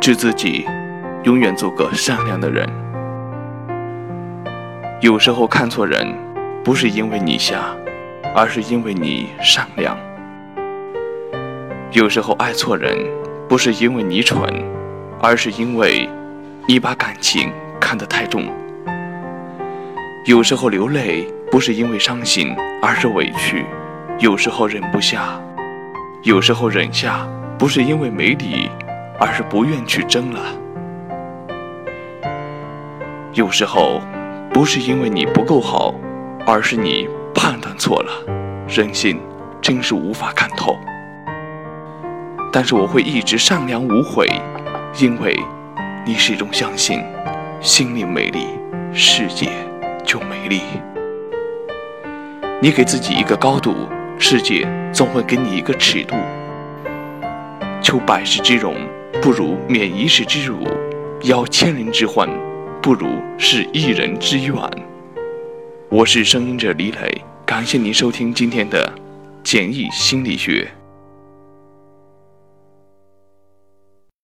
致自己永远做个善良的人。有时候看错人，不是因为你瞎，而是因为你善良。有时候爱错人，不是因为你蠢，而是因为你把感情看得太重。有时候流泪，不是因为伤心，而是委屈。有时候忍不下，有时候忍下，不是因为没理，而是不愿去争了。有时候，不是因为你不够好，而是你判断错了。人心真是无法看透。但是我会一直善良无悔，因为你始终相信，心灵美丽，世界就美丽。你给自己一个高度，世界总会给你一个尺度。求百世之容，不如免一世之辱；邀千人之欢，不如是一人之愿。我是声音者李磊，感谢您收听今天的简易心理学。